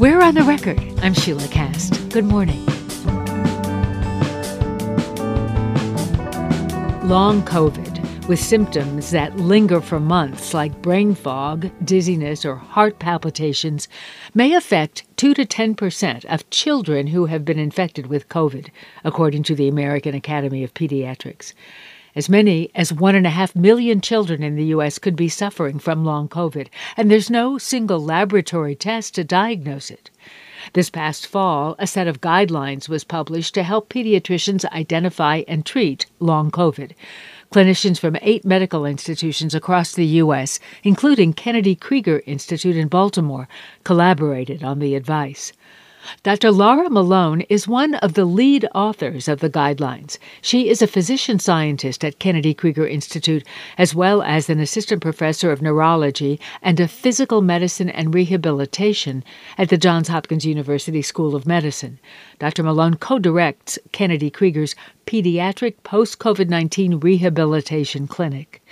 We're on the record. I'm Sheila Kast. Good morning. Long COVID, with symptoms that linger for months, like brain fog, dizziness, or heart palpitations, may affect 2 to 10 percent of children who have been infected with COVID, according to the American Academy of Pediatrics. As many as one and a half million children in the U.S. could be suffering from long COVID, and there's no single laboratory test to diagnose it. This past fall, a set of guidelines was published to help pediatricians identify and treat long COVID. Clinicians from eight medical institutions across the U.S., including Kennedy Krieger Institute in Baltimore, collaborated on the advice. Dr. Laura Malone is one of the lead authors of the guidelines. She is a physician scientist at Kennedy Krieger Institute, as well as an assistant professor of neurology and of physical medicine and rehabilitation at the Johns Hopkins University School of Medicine. Dr. Malone co directs Kennedy Krieger's Pediatric Post COVID 19 Rehabilitation Clinic.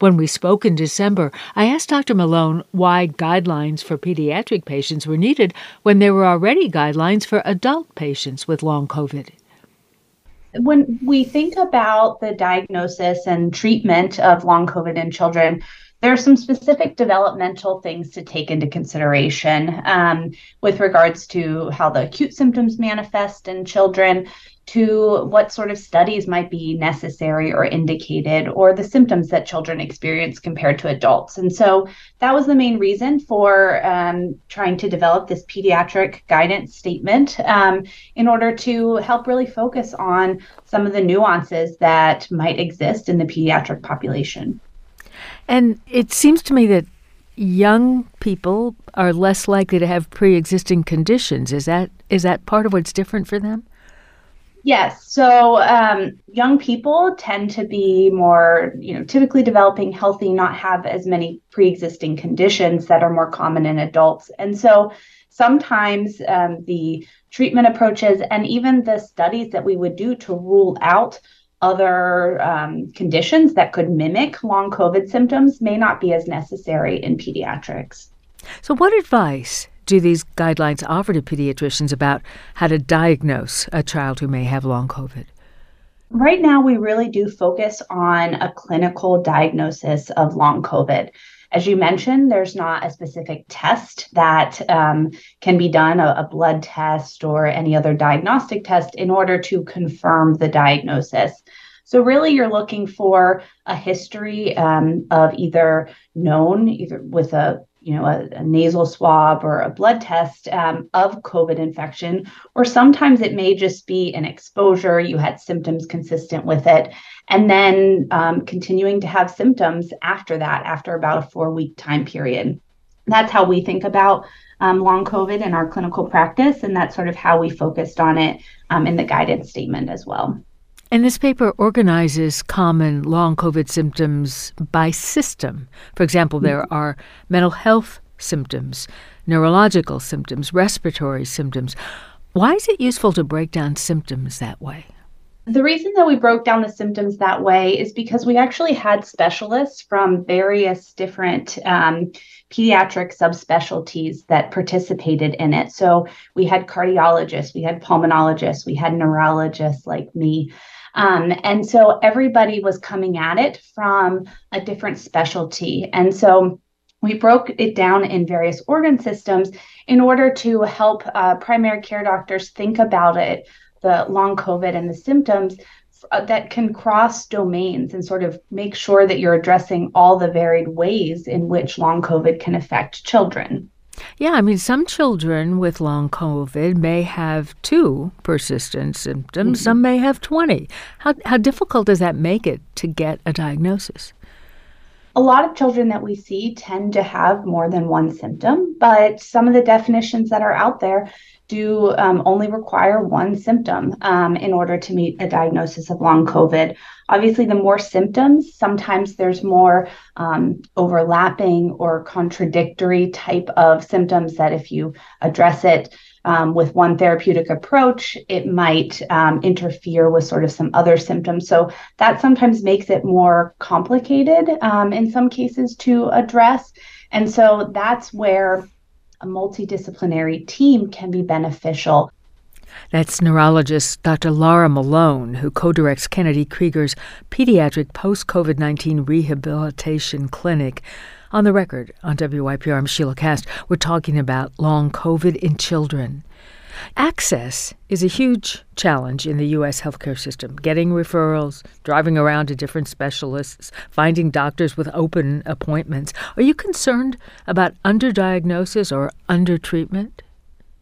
When we spoke in December, I asked Dr. Malone why guidelines for pediatric patients were needed when there were already guidelines for adult patients with long COVID. When we think about the diagnosis and treatment of long COVID in children, there are some specific developmental things to take into consideration um, with regards to how the acute symptoms manifest in children, to what sort of studies might be necessary or indicated, or the symptoms that children experience compared to adults. And so that was the main reason for um, trying to develop this pediatric guidance statement um, in order to help really focus on some of the nuances that might exist in the pediatric population. And it seems to me that young people are less likely to have pre-existing conditions. Is that is that part of what's different for them? Yes. So um, young people tend to be more, you know, typically developing healthy, not have as many pre existing conditions that are more common in adults. And so sometimes um, the treatment approaches and even the studies that we would do to rule out other um, conditions that could mimic long COVID symptoms may not be as necessary in pediatrics. So, what advice do these guidelines offer to pediatricians about how to diagnose a child who may have long COVID? Right now, we really do focus on a clinical diagnosis of long COVID. As you mentioned, there's not a specific test that um, can be done, a, a, blood test or any other diagnostic test, in order to confirm the diagnosis. So, really, you're looking for a history um, of either known, either with a you know, a, a, nasal swab or a blood test um, of COVID infection, or sometimes it may just be an exposure. You had symptoms consistent with it, and then um, continuing to have symptoms after that, after about a four week time period. That's how we think about um, long COVID in our clinical practice, and that's sort of how we focused on it um, in the guidance statement as well. And this paper organizes common long COVID symptoms by system. For example, there mm-hmm. are mental health symptoms, neurological symptoms, respiratory symptoms. Why is it useful to break down symptoms that way? The reason that we broke down the symptoms that way is because we actually had specialists from various different um, pediatric subspecialties that participated in it. So we had cardiologists, we had pulmonologists, we had neurologists like me. Um, and so everybody was coming at it from a different specialty. And so we broke it down in various organ systems in order to help uh, primary care doctors think about it, the long COVID and the symptoms uh, that can cross domains and sort of make sure that you're addressing all the varied ways in which long COVID can affect children. Yeah, I mean, some children with long COVID may have two persistent symptoms, mm-hmm. some may have 20. How, how difficult does that make it to get a diagnosis? A lot of children that we see tend to have more than one symptom, but some of the definitions that are out there do um, only require one symptom um, in order to meet a diagnosis of long COVID. Obviously, the more symptoms, sometimes there's more um, overlapping or contradictory type of symptoms that if you address it um, with one therapeutic approach, it might um, interfere with sort of some other symptoms. So that sometimes makes it more complicated um, in some cases to address. And so that's where a multidisciplinary team can be beneficial. That's neurologist Dr. Laura Malone, who co directs Kennedy Krieger's Pediatric Post COVID 19 Rehabilitation Clinic. On the record on WYPR, I'm Sheila Kast. We're talking about long COVID in children. Access is a huge challenge in the U.S. healthcare system. Getting referrals, driving around to different specialists, finding doctors with open appointments. Are you concerned about underdiagnosis or undertreatment?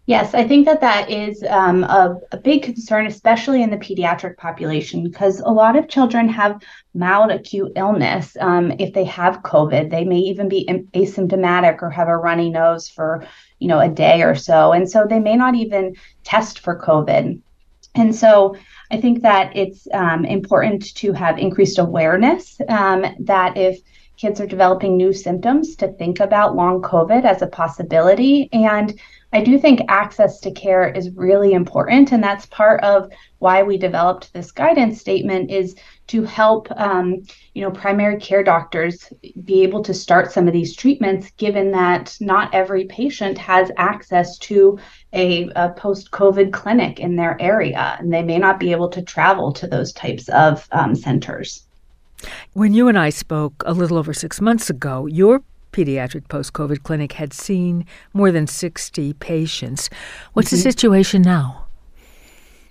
Yes, I think that that is um, a, a, big concern, especially in the pediatric population, because a lot of children have mild acute illness. Um, if they have COVID, they may even be asymptomatic or have a runny nose for, you know, a day or so, and so they may not even test for COVID. And so, I think that it's um, important to have increased awareness um, that if kids are developing new symptoms, to think about long COVID as a possibility. And I do think access to care is really important, and that's part of why we developed this guidance statement is to help um, you know primary care doctors be able to start some of these treatments, given that not every patient has access to a, a post-COVID clinic in their area, and they may not be able to travel to those types of um, centers. When you and I spoke a little over six months ago, your pediatric post COVID clinic had seen more than 60 patients. What's mm-hmm. the situation now?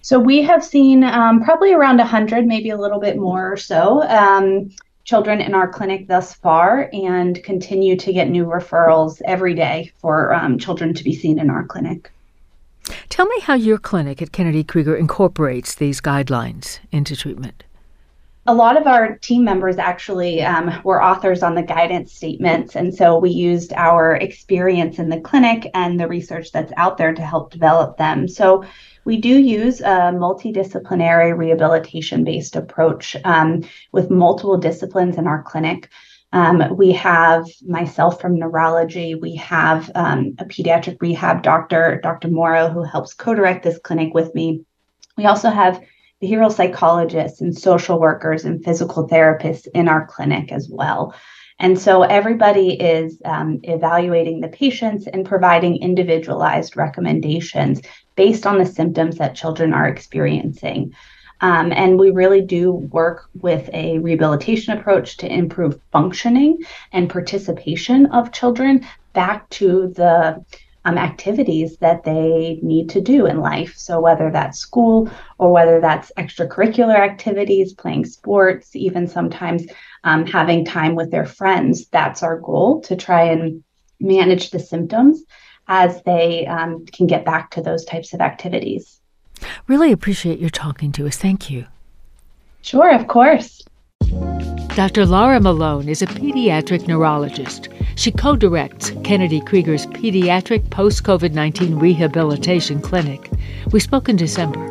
So we have seen um, probably around 100, maybe a little bit more or so, um, children in our clinic thus far, and continue to get new referrals every day for um, children to be seen in our clinic. Tell me how your clinic at Kennedy Krieger incorporates these guidelines into treatment a lot of our team members actually um, were authors on the guidance statements. And so we used our experience in the clinic and the research that's out there to help develop them. So we do use a multidisciplinary rehabilitation based approach um, with multiple disciplines in our clinic. Um, we have myself from neurology. We have um, a pediatric rehab doctor, Dr. Morrow, who helps co direct this clinic with me. We also have behavioral psychologists and social workers and physical therapists in our clinic as well. And so everybody is um, evaluating the patients and providing individualized recommendations based on the symptoms that children are experiencing. Um, and we really do work with a rehabilitation approach to improve functioning and participation of children back to the um, activities that they need to do in life. So, whether that's school or whether that's extracurricular activities, playing sports, even sometimes um, having time with their friends, that's our goal to try and manage the symptoms as they um, can get back to those types of activities. Really appreciate your talking to us. Thank you. Sure, of course. Dr. Laura Malone is a pediatric neurologist. She co directs Kennedy Krieger's Pediatric Post COVID 19 Rehabilitation Clinic. We spoke in December.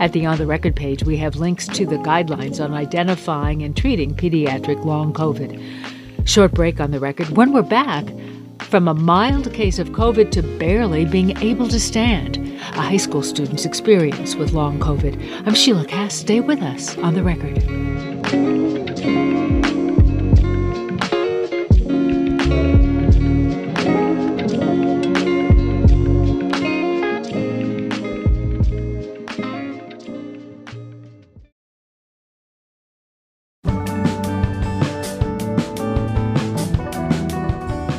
At the On the Record page, we have links to the guidelines on identifying and treating pediatric long COVID. Short break on the record. When we're back, from a mild case of COVID to barely being able to stand, a high school student's experience with long COVID. I'm Sheila Kast. Stay with us on the record.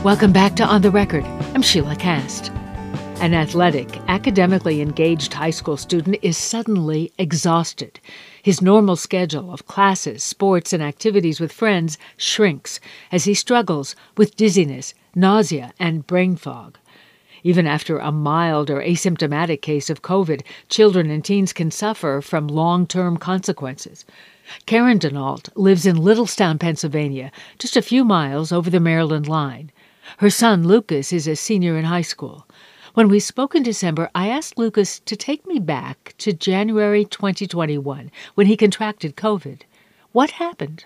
Welcome back to On the Record. I'm Sheila Kast. An athletic, academically engaged high school student is suddenly exhausted. His normal schedule of classes, sports, and activities with friends shrinks as he struggles with dizziness, nausea, and brain fog. Even after a mild or asymptomatic case of COVID, children and teens can suffer from long term consequences. Karen Denault lives in Littlestown, Pennsylvania, just a few miles over the Maryland line. Her son, Lucas, is a senior in high school. When we spoke in December, I asked Lucas to take me back to January 2021 when he contracted COVID. What happened?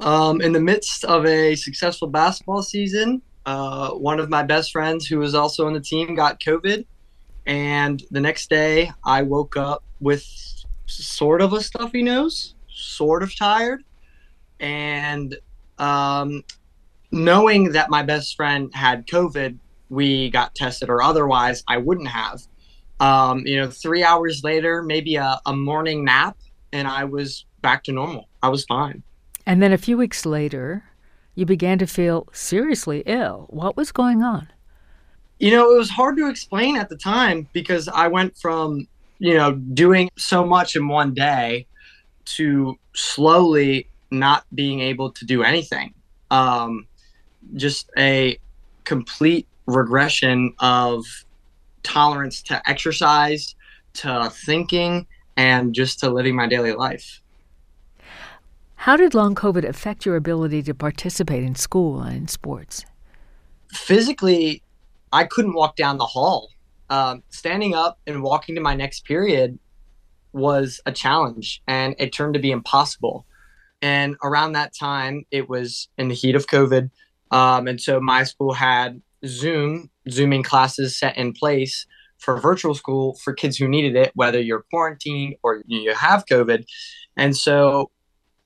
Um, in the midst of a successful basketball season, uh, one of my best friends, who was also on the team, got COVID. And the next day, I woke up with sort of a stuffy nose, sort of tired. And um, knowing that my best friend had COVID, we got tested, or otherwise I wouldn't have. Um, you know, three hours later, maybe a, a morning nap, and I was back to normal. I was fine. And then a few weeks later, you began to feel seriously ill. What was going on? You know, it was hard to explain at the time because I went from, you know, doing so much in one day to slowly not being able to do anything. Um, just a complete regression of tolerance to exercise, to thinking, and just to living my daily life. How did long COVID affect your ability to participate in school and in sports? Physically, I couldn't walk down the hall. Um, standing up and walking to my next period was a challenge and it turned to be impossible. And around that time, it was in the heat of COVID. Um, and so my school had Zoom, Zooming classes set in place for virtual school for kids who needed it, whether you're quarantined or you have COVID. And so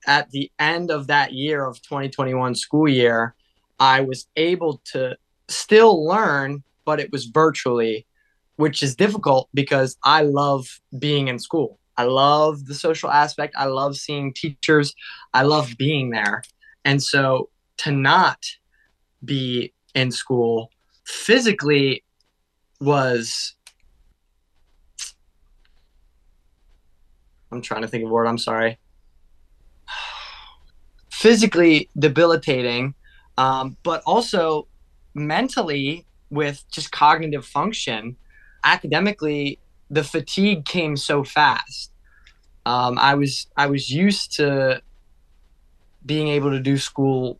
at the end of that year of 2021 school year, I was able to still learn, but it was virtually, which is difficult because I love being in school. I love the social aspect. I love seeing teachers. I love being there. And so to not be in school physically was I'm trying to think of a word, I'm sorry. Physically debilitating, um, but also mentally with just cognitive function, academically, the fatigue came so fast. Um, I was I was used to being able to do school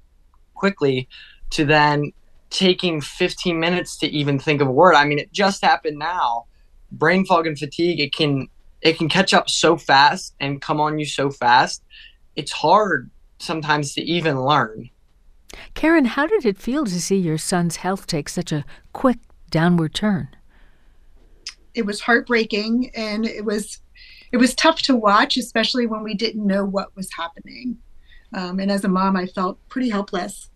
quickly, to then taking 15 minutes to even think of a word. I mean, it just happened now. Brain fog and fatigue, it can it can catch up so fast and come on you so fast. It's hard sometimes to even learn. Karen, how did it feel to see your son's health take such a quick downward turn? It was heartbreaking and it was it was tough to watch, especially when we didn't know what was happening. Um, and as a mom, I felt pretty helpless.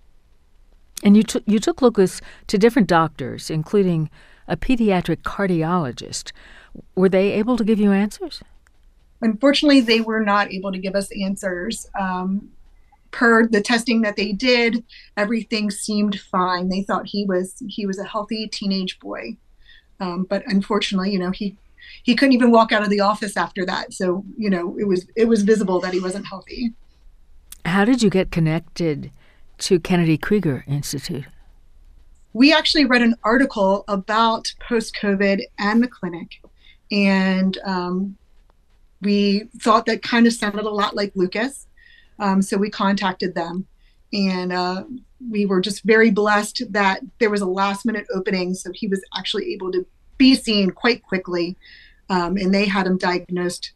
And you took you took Lucas to different doctors, including a pediatric cardiologist. Were they able to give you answers? Unfortunately, they were not able to give us answers. Um, per the testing that they did, everything seemed fine. They thought he was he was a healthy teenage boy, um, but unfortunately, you know, he he couldn't even walk out of the office after that. So you know, it was it was visible that he wasn't healthy. How did you get connected to Kennedy Krieger Institute? We actually read an article about post COVID and the clinic, and um, we thought that kind of sounded a lot like Lucas. Um, so we contacted them, and uh, we were just very blessed that there was a last minute opening, so he was actually able to be seen quite quickly, um, and they had him diagnosed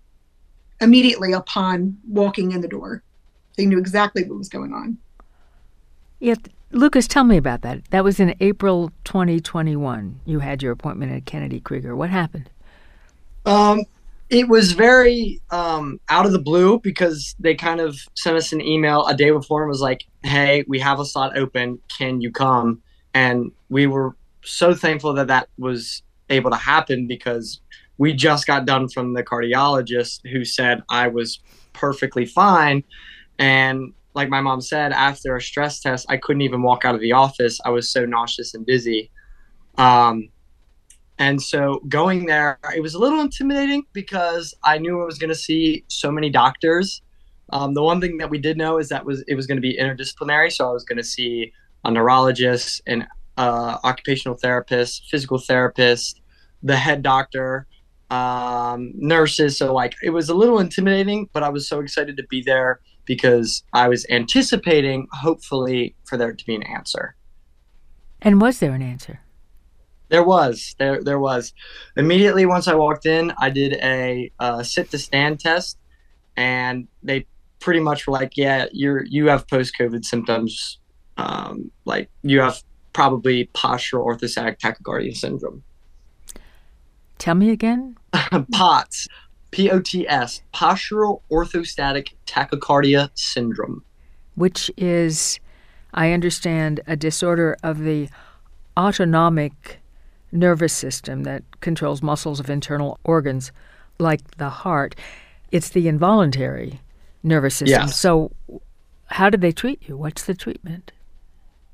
immediately upon walking in the door. They knew exactly what was going on. Yeah, Lucas, tell me about that. That was in April 2021. You had your appointment at Kennedy Krieger. What happened? Um, it was very um, out of the blue because they kind of sent us an email a day before and was like, "Hey, we have a slot open. Can you come?" And we were so thankful that that was able to happen because we just got done from the cardiologist who said I was perfectly fine, and like my mom said, after a stress test, I couldn't even walk out of the office. I was so nauseous and dizzy. Um, and so going there, it was a little intimidating because I knew I was going to see so many doctors. Um, the one thing that we did know is that was it was going to be interdisciplinary. So I was going to see a neurologist, an uh, occupational therapist, physical therapist, the head doctor, um, nurses. So like it was a little intimidating, but I was so excited to be there because I was anticipating, hopefully, for there to be an answer. And was there an answer? There was. There, there was. Immediately once I walked in, I did a uh, sit to stand test, and they pretty much were like, "Yeah, you're you have post COVID symptoms. Um, like you have probably postural orthostatic tachycardia syndrome." Tell me again. POTS. POTS, postural orthostatic tachycardia syndrome. Which is, I understand, a disorder of the autonomic nervous system that controls muscles of internal organs like the heart. It's the involuntary nervous system. Yes. So, how do they treat you? What's the treatment?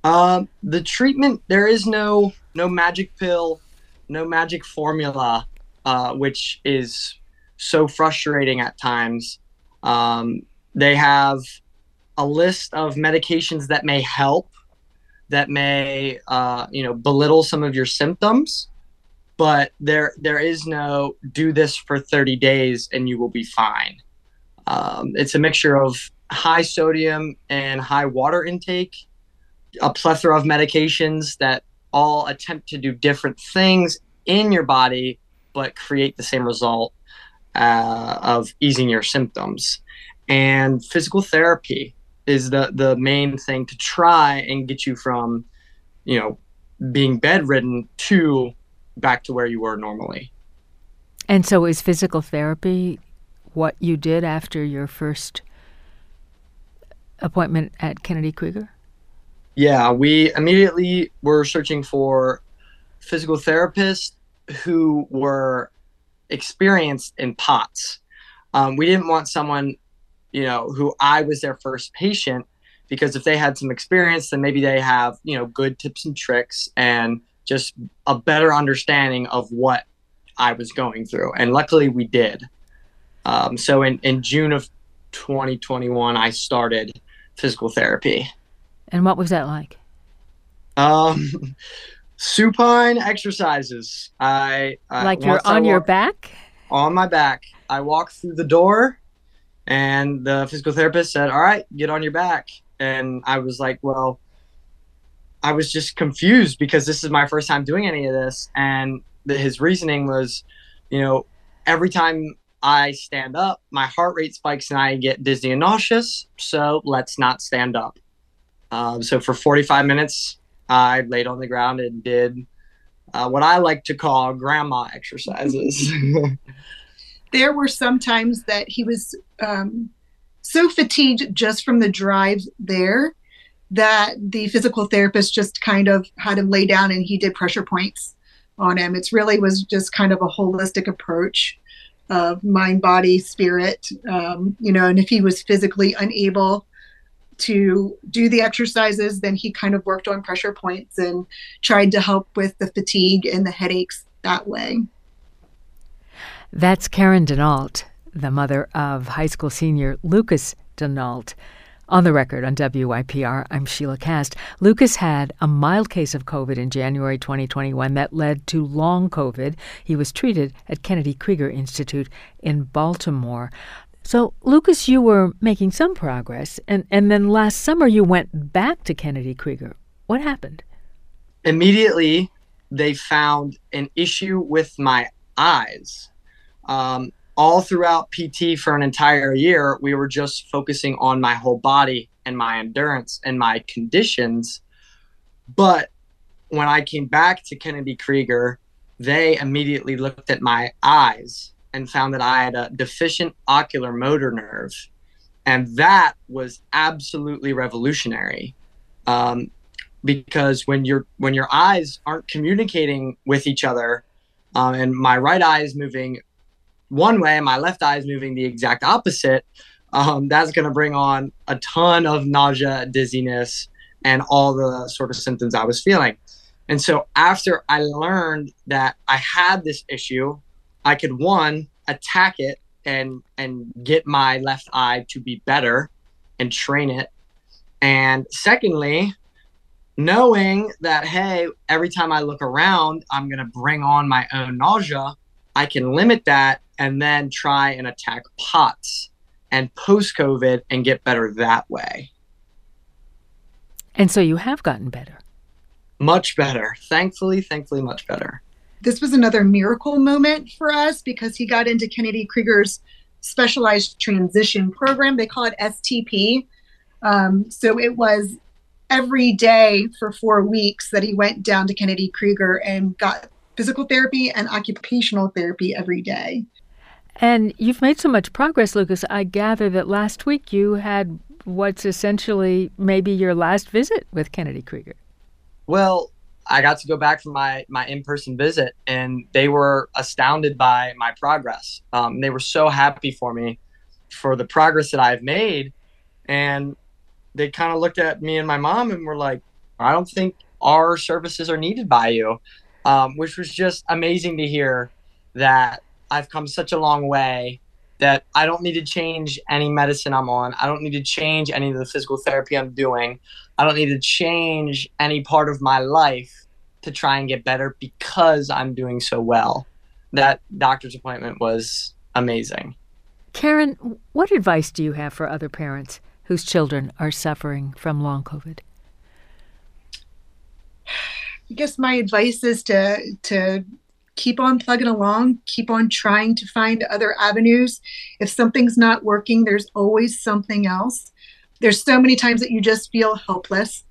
Um, the treatment there is no no magic pill, no magic formula, uh, which is so frustrating at times. Um, they have a list of medications that may help, that may uh, you know belittle some of your symptoms, but there there is no do this for 30 days and you will be fine. Um, it's a mixture of high sodium and high water intake, a plethora of medications that all attempt to do different things in your body but create the same result uh, of easing your symptoms. And physical therapy is the the main thing to try and get you from, you know, being bedridden to back to where you were normally. And so, is physical therapy what you did after your first appointment at Kennedy Krieger? Yeah, we immediately were searching for physical therapists who were experienced in POTS. Um, we didn't want someone, you know, who I was their first patient because if they had some experience, then maybe they have, you know, good tips and tricks and just a better understanding of what I was going through. And luckily we did. Um, so in, in June of 2021, I started physical therapy. And what was that like? Um, supine exercises. I, I like you're on your back? on my back. I walked through the door, and the physical therapist said, "All right, get on your back." And I was like, "Well." I was just confused because this is my first time doing any of this, and the, his reasoning was, you know, every time I stand up, my heart rate spikes and I get dizzy and nauseous. So let's not stand up. Um, so for 45 minutes, I laid on the ground and did uh, what I like to call grandma exercises. there were some times that he was um, so fatigued just from the drive there that the physical therapist just kind of had him lay down and he did pressure points on him. It's really was just kind of a holistic approach of mind, body, spirit. Um, you know, and if he was physically unable to do the exercises, then he kind of worked on pressure points and tried to help with the fatigue and the headaches that way. That's Karen Denault, the mother of high school senior Lucas Denault. On the record on WYPR, I'm Sheila Kast. Lucas had a mild case of COVID in January 2021 that led to long COVID. He was treated at Kennedy Krieger Institute in Baltimore. So, Lucas, you were making some progress, and, and then last summer you went back to Kennedy Krieger. What happened? Immediately, they found an issue with my eyes. Um, all throughout PT for an entire year, we were just focusing on my whole body and my endurance and my conditions. But when I came back to Kennedy Krieger, they immediately looked at my eyes and found that I had a deficient ocular motor nerve. And that was absolutely revolutionary. Um, because when your when your eyes aren't communicating with each other, um, and my right eye is moving one way and my left eye is moving the exact opposite, um, that's going to bring on a ton of nausea, dizziness, and all the sort of symptoms I was feeling. And so after I learned that I had this issue, I could one attack it and and get my left eye to be better and train it. And secondly, knowing that hey, every time I look around, I'm going to bring on my own nausea, I can limit that and then try and attack POTS and post COVID and get better that way. And so you have gotten better. Much better. Thankfully, thankfully, much better. This was another miracle moment for us because he got into Kennedy Krieger's specialized transition program. They call it STP. Um, so it was every day for four weeks that he went down to Kennedy Krieger and got physical therapy and occupational therapy every day. And you've made so much progress, Lucas. I gather that last week you had what's essentially maybe your last visit with Kennedy Krieger. Well, I got to go back for my my in person visit, and they were astounded by my progress. Um, they were so happy for me for the progress that I've made, and they kind of looked at me and my mom and were like, "I don't think our services are needed by you," um, which was just amazing to hear that I've come such a long way that I don't need to change any medicine I'm on. I don't need to change any of the physical therapy I'm doing. I don't need to change any part of my life to try and get better because I'm doing so well. That doctor's appointment was amazing. Karen, what advice do you have for other parents whose children are suffering from long COVID? I guess my advice is to to keep on plugging along, keep on trying to find other avenues. If something's not working, there's always something else. There's so many times that you just feel helpless,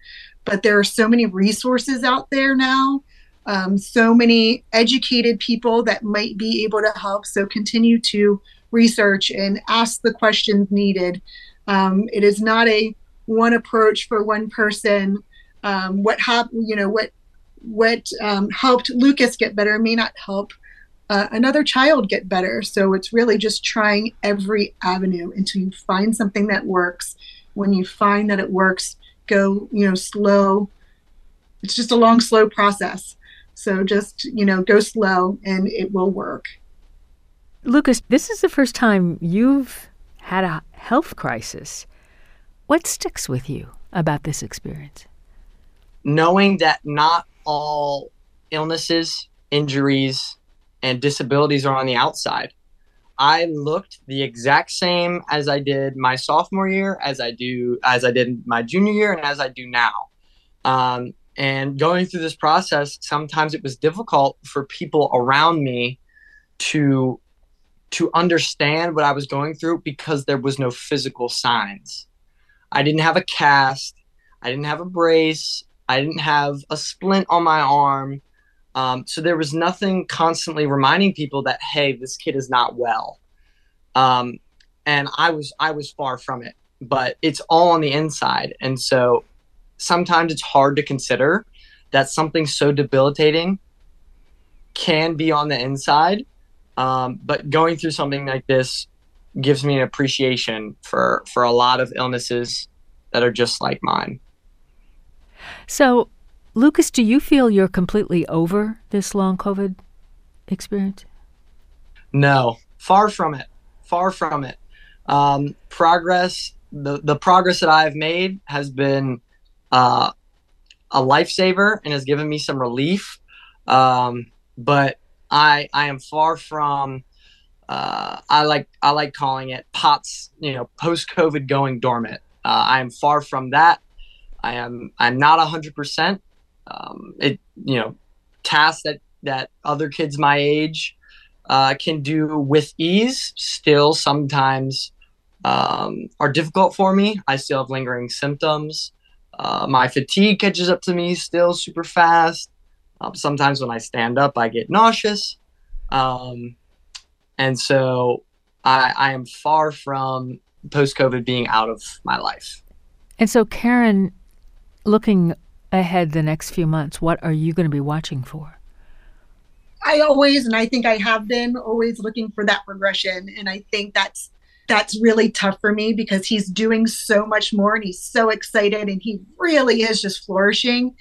but there are so many resources out there now, um, so many educated people that might be able to help. So continue to research and ask the questions needed. Um, it is not a one approach for one person. Um, what happened, you know, what what um, helped Lucas get better may not help uh, another child get better. So it's really just trying every avenue until you find something that works. When you find that it works, go, you know, slow. It's just a long, slow process. So just, you know, go slow and it will work. Lucas, this is the first time you've had a health crisis. What sticks with you about this experience? Knowing that not all illnesses, injuries, and disabilities are on the outside. I looked the exact same as I did my sophomore year, as I do as I did my junior year, and as I do now. Um, and going through this process, sometimes it was difficult for people around me to to understand what I was going through because there was no physical signs. I didn't have a cast. I didn't have a brace. I didn't have a splint on my arm. Um, so there was nothing constantly reminding people that, hey, this kid is not well. Um, and I was I was far from it, but it's all on the inside. And so sometimes it's hard to consider that something so debilitating can be on the inside. Um, but going through something like this gives me an appreciation for for a lot of illnesses that are just like mine. So, Lucas, do you feel you're completely over this long COVID experience? No, far from it. Far from it. Um, progress, the, the progress that I've made has been uh, a lifesaver and has given me some relief. Um, but I, I am far from, uh, I like, I like calling it pots, you know, post COVID going dormant. Uh, I am far from that. I am I'm not hundred um. It you know tasks that that other kids my age uh, can do with ease still sometimes um, are difficult for me. I still have lingering symptoms. Uh, my fatigue catches up to me still super fast. Um, sometimes when I stand up, I get nauseous. Um, and so I, I am far from post COVID being out of my life. And so, Karen, looking ahead the next few months, what are you going to be watching for? I always, and I think I have been always looking for that progression. And I think that's that's really tough for me because he's doing so much more and he's so excited and he really is just flourishing.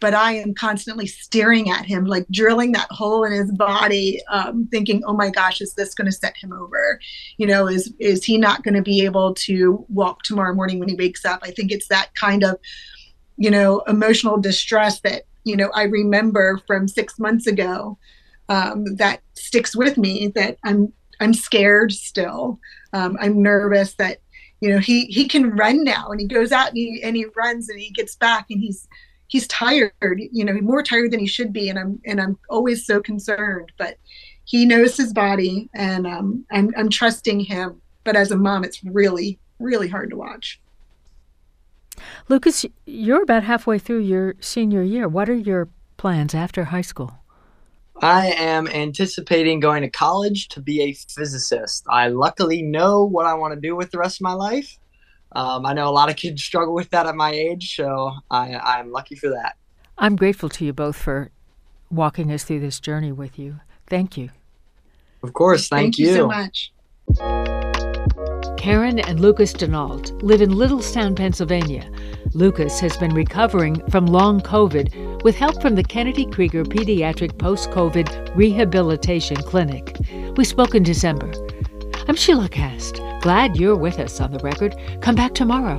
But I am constantly staring at him, like drilling that hole in his body, um, thinking, "Oh my gosh, is this going to set him over? You know, is is he not going to be able to walk tomorrow morning when he wakes up?" I think it's that kind of you know, emotional distress that, you know, I remember from six months ago um, that sticks with me that I'm, I'm scared still. Um, I'm nervous that, you know, he, he can run now and he goes out and he, and he runs and he gets back and he's, he's tired, you know, more tired than he should be. And I'm, and I'm always so concerned, but he knows his body and um, I'm, I'm trusting him. But as a mom, it's really, really hard to watch. Lucas, you're about halfway through your senior year. What are your plans after high school? I am anticipating going to college to be a physicist. I luckily know what I want to do with the rest of my life. Um, I know a lot of kids struggle with that at my age, so I, I'm lucky for that. I'm grateful to you both for walking us through this journey with you. Thank you. Of course. Thank, Thank you. so much. Karen and Lucas Denault live in Littlestown, Pennsylvania. Lucas has been recovering from long COVID with help from the Kennedy Krieger Pediatric Post COVID Rehabilitation Clinic. We spoke in December. I'm Sheila Kast. Glad you're with us on the record. Come back tomorrow.